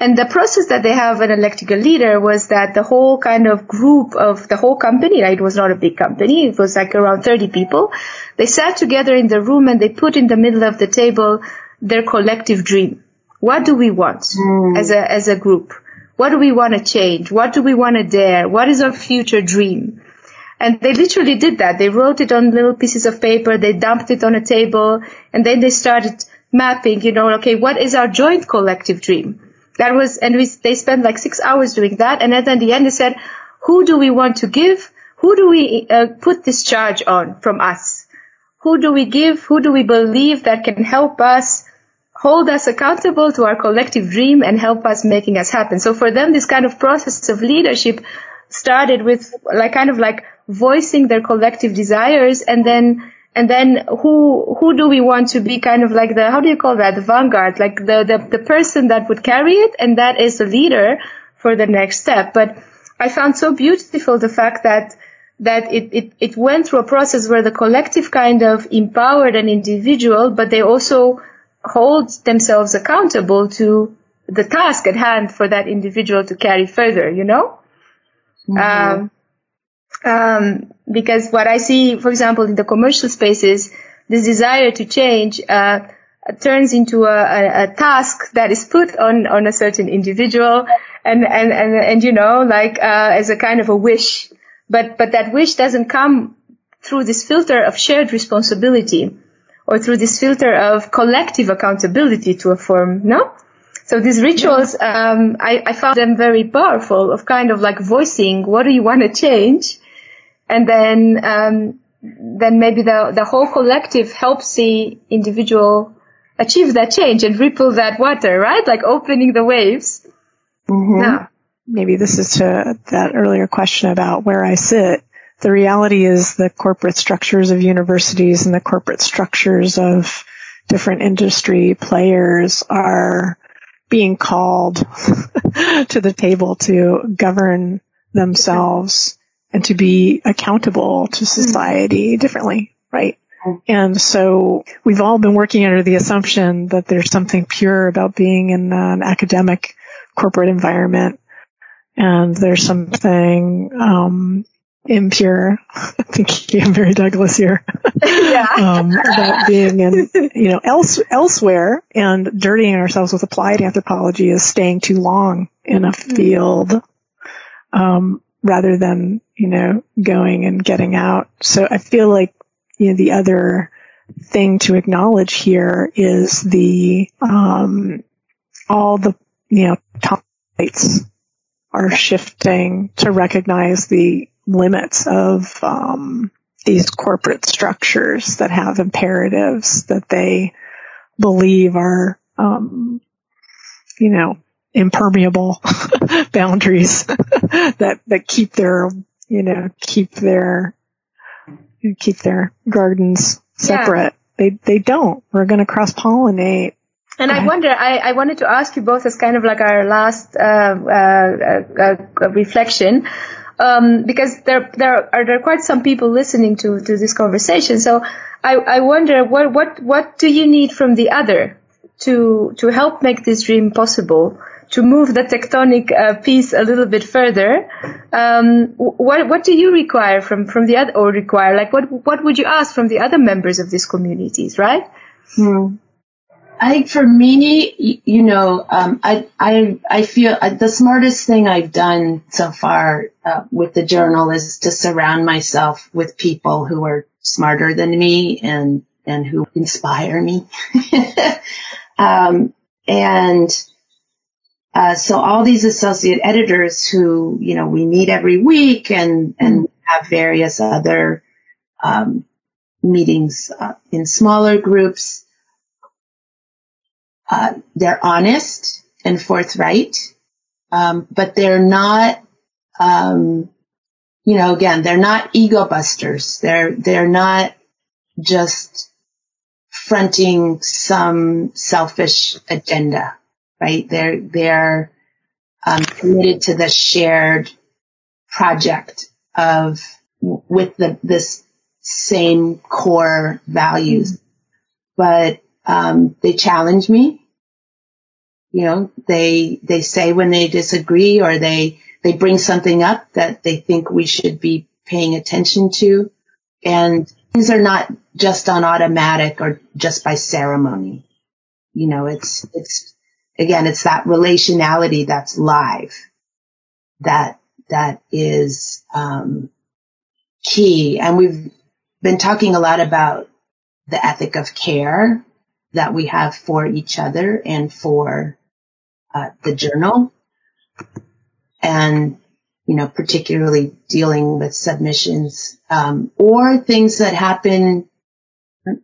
And the process that they have in electrical leader was that the whole kind of group of the whole company, right? It was not a big company. It was like around 30 people. They sat together in the room and they put in the middle of the table their collective dream. What do we want mm. as a, as a group? What do we want to change? What do we want to dare? What is our future dream? And they literally did that. They wrote it on little pieces of paper. They dumped it on a table and then they started mapping, you know, okay, what is our joint collective dream? That was, and we, they spent like six hours doing that. And then at the end, they said, who do we want to give? Who do we uh, put this charge on from us? Who do we give? Who do we believe that can help us hold us accountable to our collective dream and help us making us happen? So for them, this kind of process of leadership started with like kind of like voicing their collective desires and then and then who who do we want to be kind of like the how do you call that? The vanguard like the the, the person that would carry it and that is the leader for the next step. But i found so beautiful the fact that that it, it, it went through a process where the collective kind of empowered an individual but they also hold themselves accountable to the task at hand for that individual to carry further you know? Mm-hmm. um, um, because what I see, for example, in the commercial spaces, this desire to change uh, turns into a, a, a, task that is put on, on a certain individual, and and and, and you know, like uh, as a kind of a wish, but but that wish doesn't come through this filter of shared responsibility, or through this filter of collective accountability to a firm. No. So these rituals, um, I, I found them very powerful of kind of like voicing what do you want to change and then um, then maybe the the whole collective helps the individual achieve that change and ripple that water, right? Like opening the waves. Mm-hmm. Yeah. Maybe this is to that earlier question about where I sit. The reality is the corporate structures of universities and the corporate structures of different industry players are being called to the table to govern themselves and to be accountable to society differently, right? And so we've all been working under the assumption that there's something pure about being in an academic corporate environment and there's something um, impure. I think I'm Mary Douglas here. yeah. um, about being in, you know, else, elsewhere and dirtying ourselves with applied anthropology is staying too long in a mm. field. Um, rather than, you know, going and getting out. So I feel like, you know, the other thing to acknowledge here is the, um, all the, you know, top lights are shifting to recognize the limits of, um, these corporate structures that have imperatives that they believe are, um, you know, impermeable boundaries that that keep their you know keep their keep their gardens separate. Yeah. They they don't. We're going to cross pollinate. And I wonder, I, I wanted to ask you both as kind of like our last uh, uh, uh, uh reflection, um, because there there are there are quite some people listening to, to this conversation. So I, I wonder what what what do you need from the other to to help make this dream possible? To move the tectonic uh, piece a little bit further, um, what what do you require from from the other or require like what what would you ask from the other members of these communities, right? Hmm. I think for me, you know, um, I I I feel uh, the smartest thing I've done so far uh, with the journal is to surround myself with people who are smarter than me and and who inspire me. um, and uh, so all these associate editors who, you know, we meet every week and, and have various other, um, meetings uh, in smaller groups. Uh, they're honest and forthright, um, but they're not, um, you know, again, they're not ego busters. They're they're not just fronting some selfish agenda, right? They're they're um, committed to the shared project of with the this same core values, but um, they challenge me. You know, they they say when they disagree or they they bring something up that they think we should be paying attention to, and things are not just on automatic or just by ceremony. You know, it's it's again, it's that relationality that's live that that is um, key, and we've been talking a lot about the ethic of care that we have for each other and for uh, the journal. And, you know, particularly dealing with submissions, um, or things that happen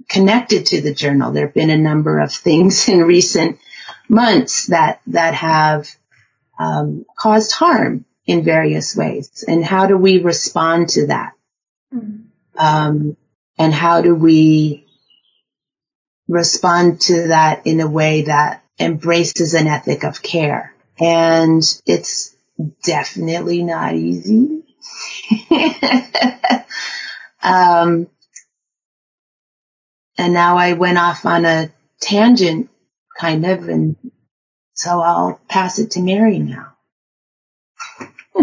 connected to the journal. There have been a number of things in recent months that, that have, um, caused harm in various ways. And how do we respond to that? Mm-hmm. Um, and how do we respond to that in a way that embraces an ethic of care? And it's definitely not easy. um, and now I went off on a tangent, kind of, and so I'll pass it to Mary now.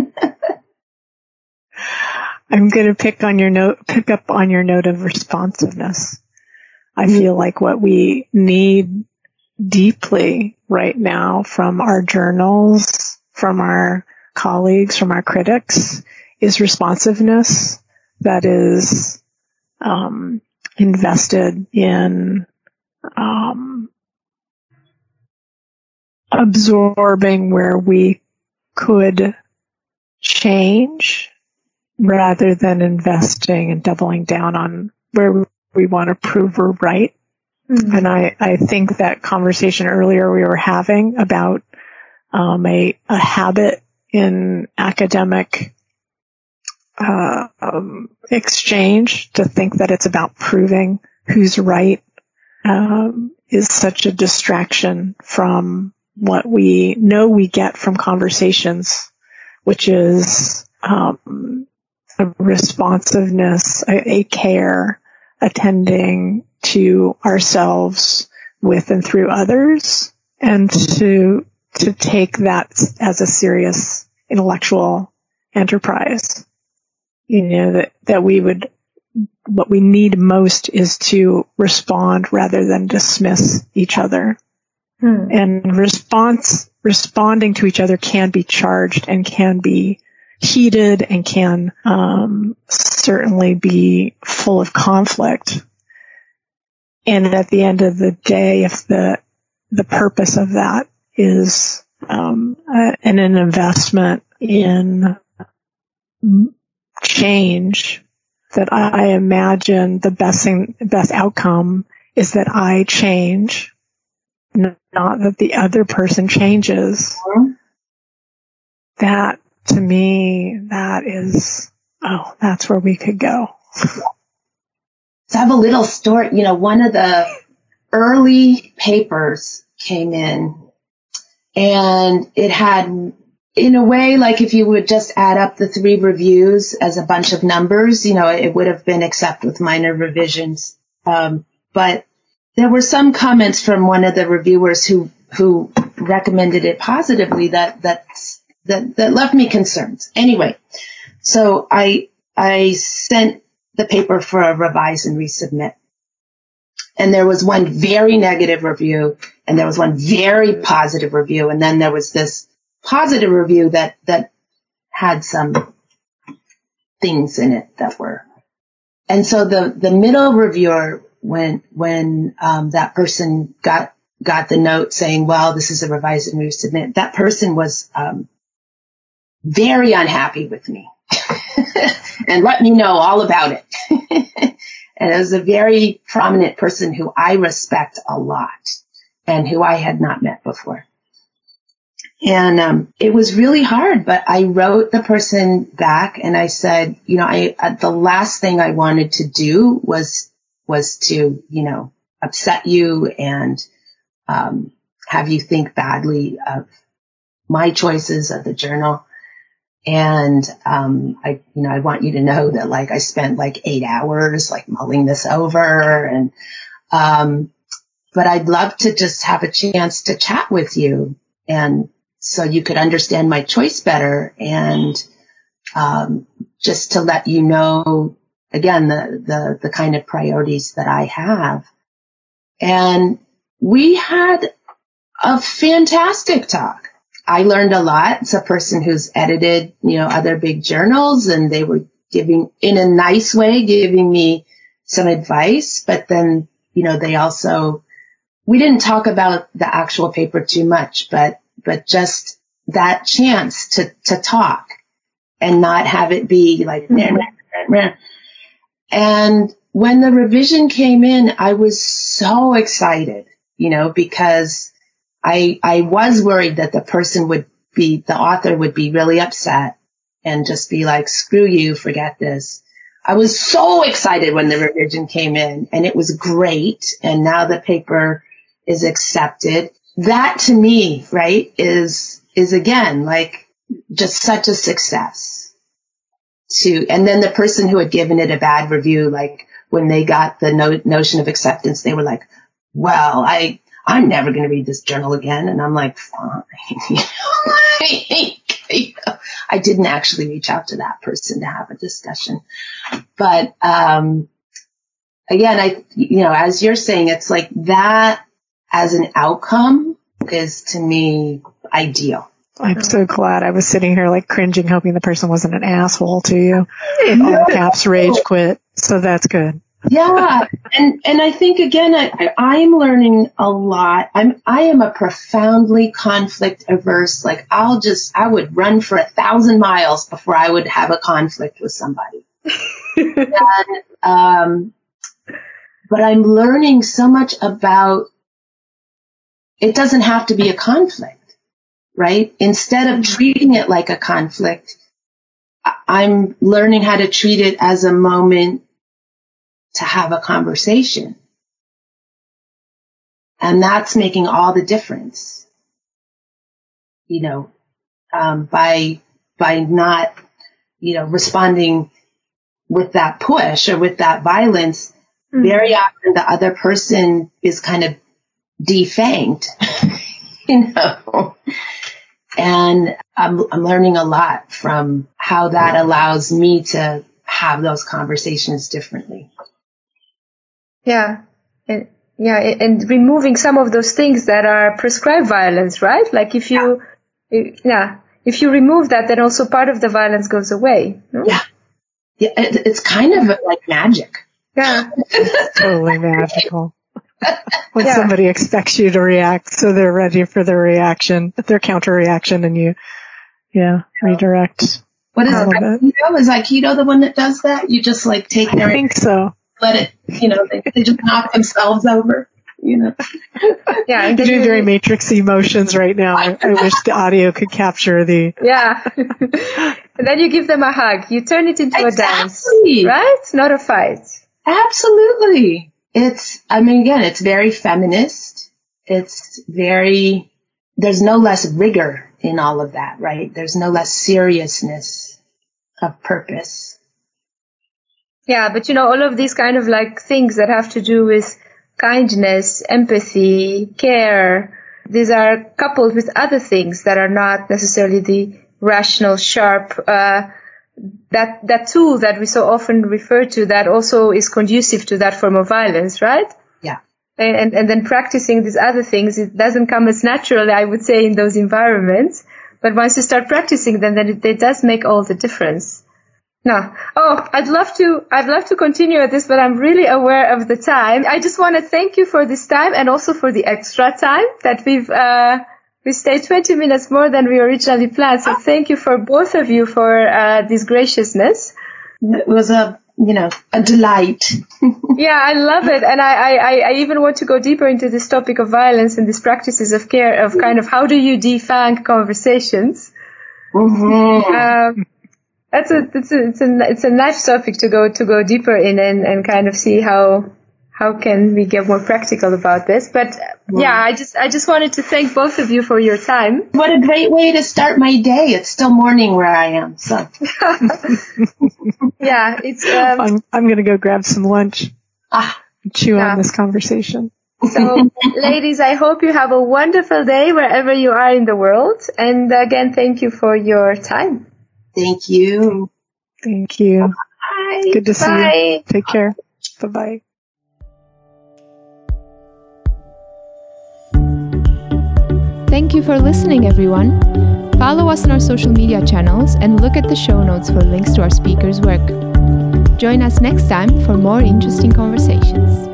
I'm going to pick on your note, pick up on your note of responsiveness. I feel like what we need deeply right now from our journals, from our colleagues, from our critics is responsiveness that is um, invested in um, absorbing where we could change rather than investing and doubling down on where we want to prove we're right. Mm-hmm. And I, I think that conversation earlier we were having about um, a, a habit in academic uh, um, exchange to think that it's about proving who's right um, is such a distraction from what we know we get from conversations, which is um, a responsiveness, a, a care, attending to ourselves with and through others, and to to take that as a serious intellectual enterprise. You know that that we would what we need most is to respond rather than dismiss each other. Hmm. And response responding to each other can be charged and can be heated and can um, certainly be full of conflict. And at the end of the day, if the the purpose of that is um, an investment in change, that I imagine the best thing, best outcome is that I change, not that the other person changes. That to me, that is, oh, that's where we could go. So I have a little story. You know, one of the early papers came in and it had, in a way, like if you would just add up the three reviews as a bunch of numbers, you know, it would have been accept with minor revisions. Um, but there were some comments from one of the reviewers who, who recommended it positively that, that that, that left me concerns. Anyway, so I, I sent the paper for a revise and resubmit. And there was one very negative review and there was one very positive review. And then there was this positive review that, that had some things in it that were, and so the, the middle reviewer, when, when, um, that person got got the note saying, well, this is a revised and resubmit, that person was, um, very unhappy with me and let me know all about it. and it was a very prominent person who I respect a lot and who I had not met before. And um, it was really hard, but I wrote the person back and I said, you know, I uh, the last thing I wanted to do was was to, you know, upset you and um, have you think badly of my choices of the journal. And um, I, you know, I want you to know that like I spent like eight hours like mulling this over, and um, but I'd love to just have a chance to chat with you, and so you could understand my choice better, and um, just to let you know again the the the kind of priorities that I have, and we had a fantastic talk. I learned a lot. It's a person who's edited, you know, other big journals and they were giving, in a nice way, giving me some advice, but then, you know, they also, we didn't talk about the actual paper too much, but, but just that chance to, to talk and not have it be like, mm-hmm. And when the revision came in, I was so excited, you know, because I, I was worried that the person would be, the author would be really upset and just be like, screw you, forget this. I was so excited when the revision came in and it was great. And now the paper is accepted. That to me, right, is, is again, like just such a success to, and then the person who had given it a bad review, like when they got the no, notion of acceptance, they were like, well, I, I'm never going to read this journal again. And I'm like, fine. I didn't actually reach out to that person to have a discussion. But, um, again, I, you know, as you're saying, it's like that as an outcome is to me ideal. I'm so glad I was sitting here like cringing, hoping the person wasn't an asshole to you. All caps rage quit. So that's good yeah, and and I think again, I, I'm learning a lot. I'm I am a profoundly conflict averse. Like I'll just I would run for a thousand miles before I would have a conflict with somebody. and, um, but I'm learning so much about. It doesn't have to be a conflict, right? Instead of treating it like a conflict, I'm learning how to treat it as a moment to have a conversation. And that's making all the difference, you know, um, by, by not, you know, responding with that push or with that violence. Mm-hmm. Very often the other person is kind of defanged, you know, and I'm, I'm learning a lot from how that allows me to have those conversations differently. Yeah. And, yeah. And removing some of those things that are prescribed violence, right? Like if you, yeah. yeah if you remove that, then also part of the violence goes away. No? Yeah. Yeah. It, it's kind of like magic. Yeah. totally magical. When yeah. somebody expects you to react, so they're ready for their reaction, their counter reaction, and you, yeah, redirect. What is it? Aikido? Is Aikido the one that does that? You just like take their. I think so let it, you know, they, they just knock themselves over. You know. Yeah, I'm doing very matrix emotions right now. I, I wish the audio could capture the. Yeah. and then you give them a hug. You turn it into exactly. a dance, right? Not a fight. Absolutely. It's. I mean, again, it's very feminist. It's very. There's no less rigor in all of that, right? There's no less seriousness of purpose. Yeah, but you know, all of these kind of like things that have to do with kindness, empathy, care, these are coupled with other things that are not necessarily the rational, sharp, uh, that, that tool that we so often refer to that also is conducive to that form of violence, right? Yeah. And, and then practicing these other things, it doesn't come as naturally, I would say, in those environments. But once you start practicing them, then it, it does make all the difference. No. Oh, I'd love to, I'd love to continue with this, but I'm really aware of the time. I just want to thank you for this time and also for the extra time that we've, uh, we stayed 20 minutes more than we originally planned. So thank you for both of you for, uh, this graciousness. It was a, you know, a delight. yeah, I love it. And I, I, I even want to go deeper into this topic of violence and these practices of care of kind of how do you defang conversations? Mm-hmm. Um, that's a it's a it's a it's a nice topic to go to go deeper in and, and kind of see how how can we get more practical about this. But yeah, I just I just wanted to thank both of you for your time. What a great way to start my day. It's still morning where I am, so yeah, it's um, I'm I'm gonna go grab some lunch. ah, Chew Yeah. on this conversation. so ladies, I hope you have a wonderful day wherever you are in the world. And again, thank you for your time. thank you. Thank you. Bye. Good to see you. Take care. Bye bye. Thank you for listening, everyone. Follow us on our social media channels and look at the show notes for links to our speakers' work. Join us next time for more interesting conversations.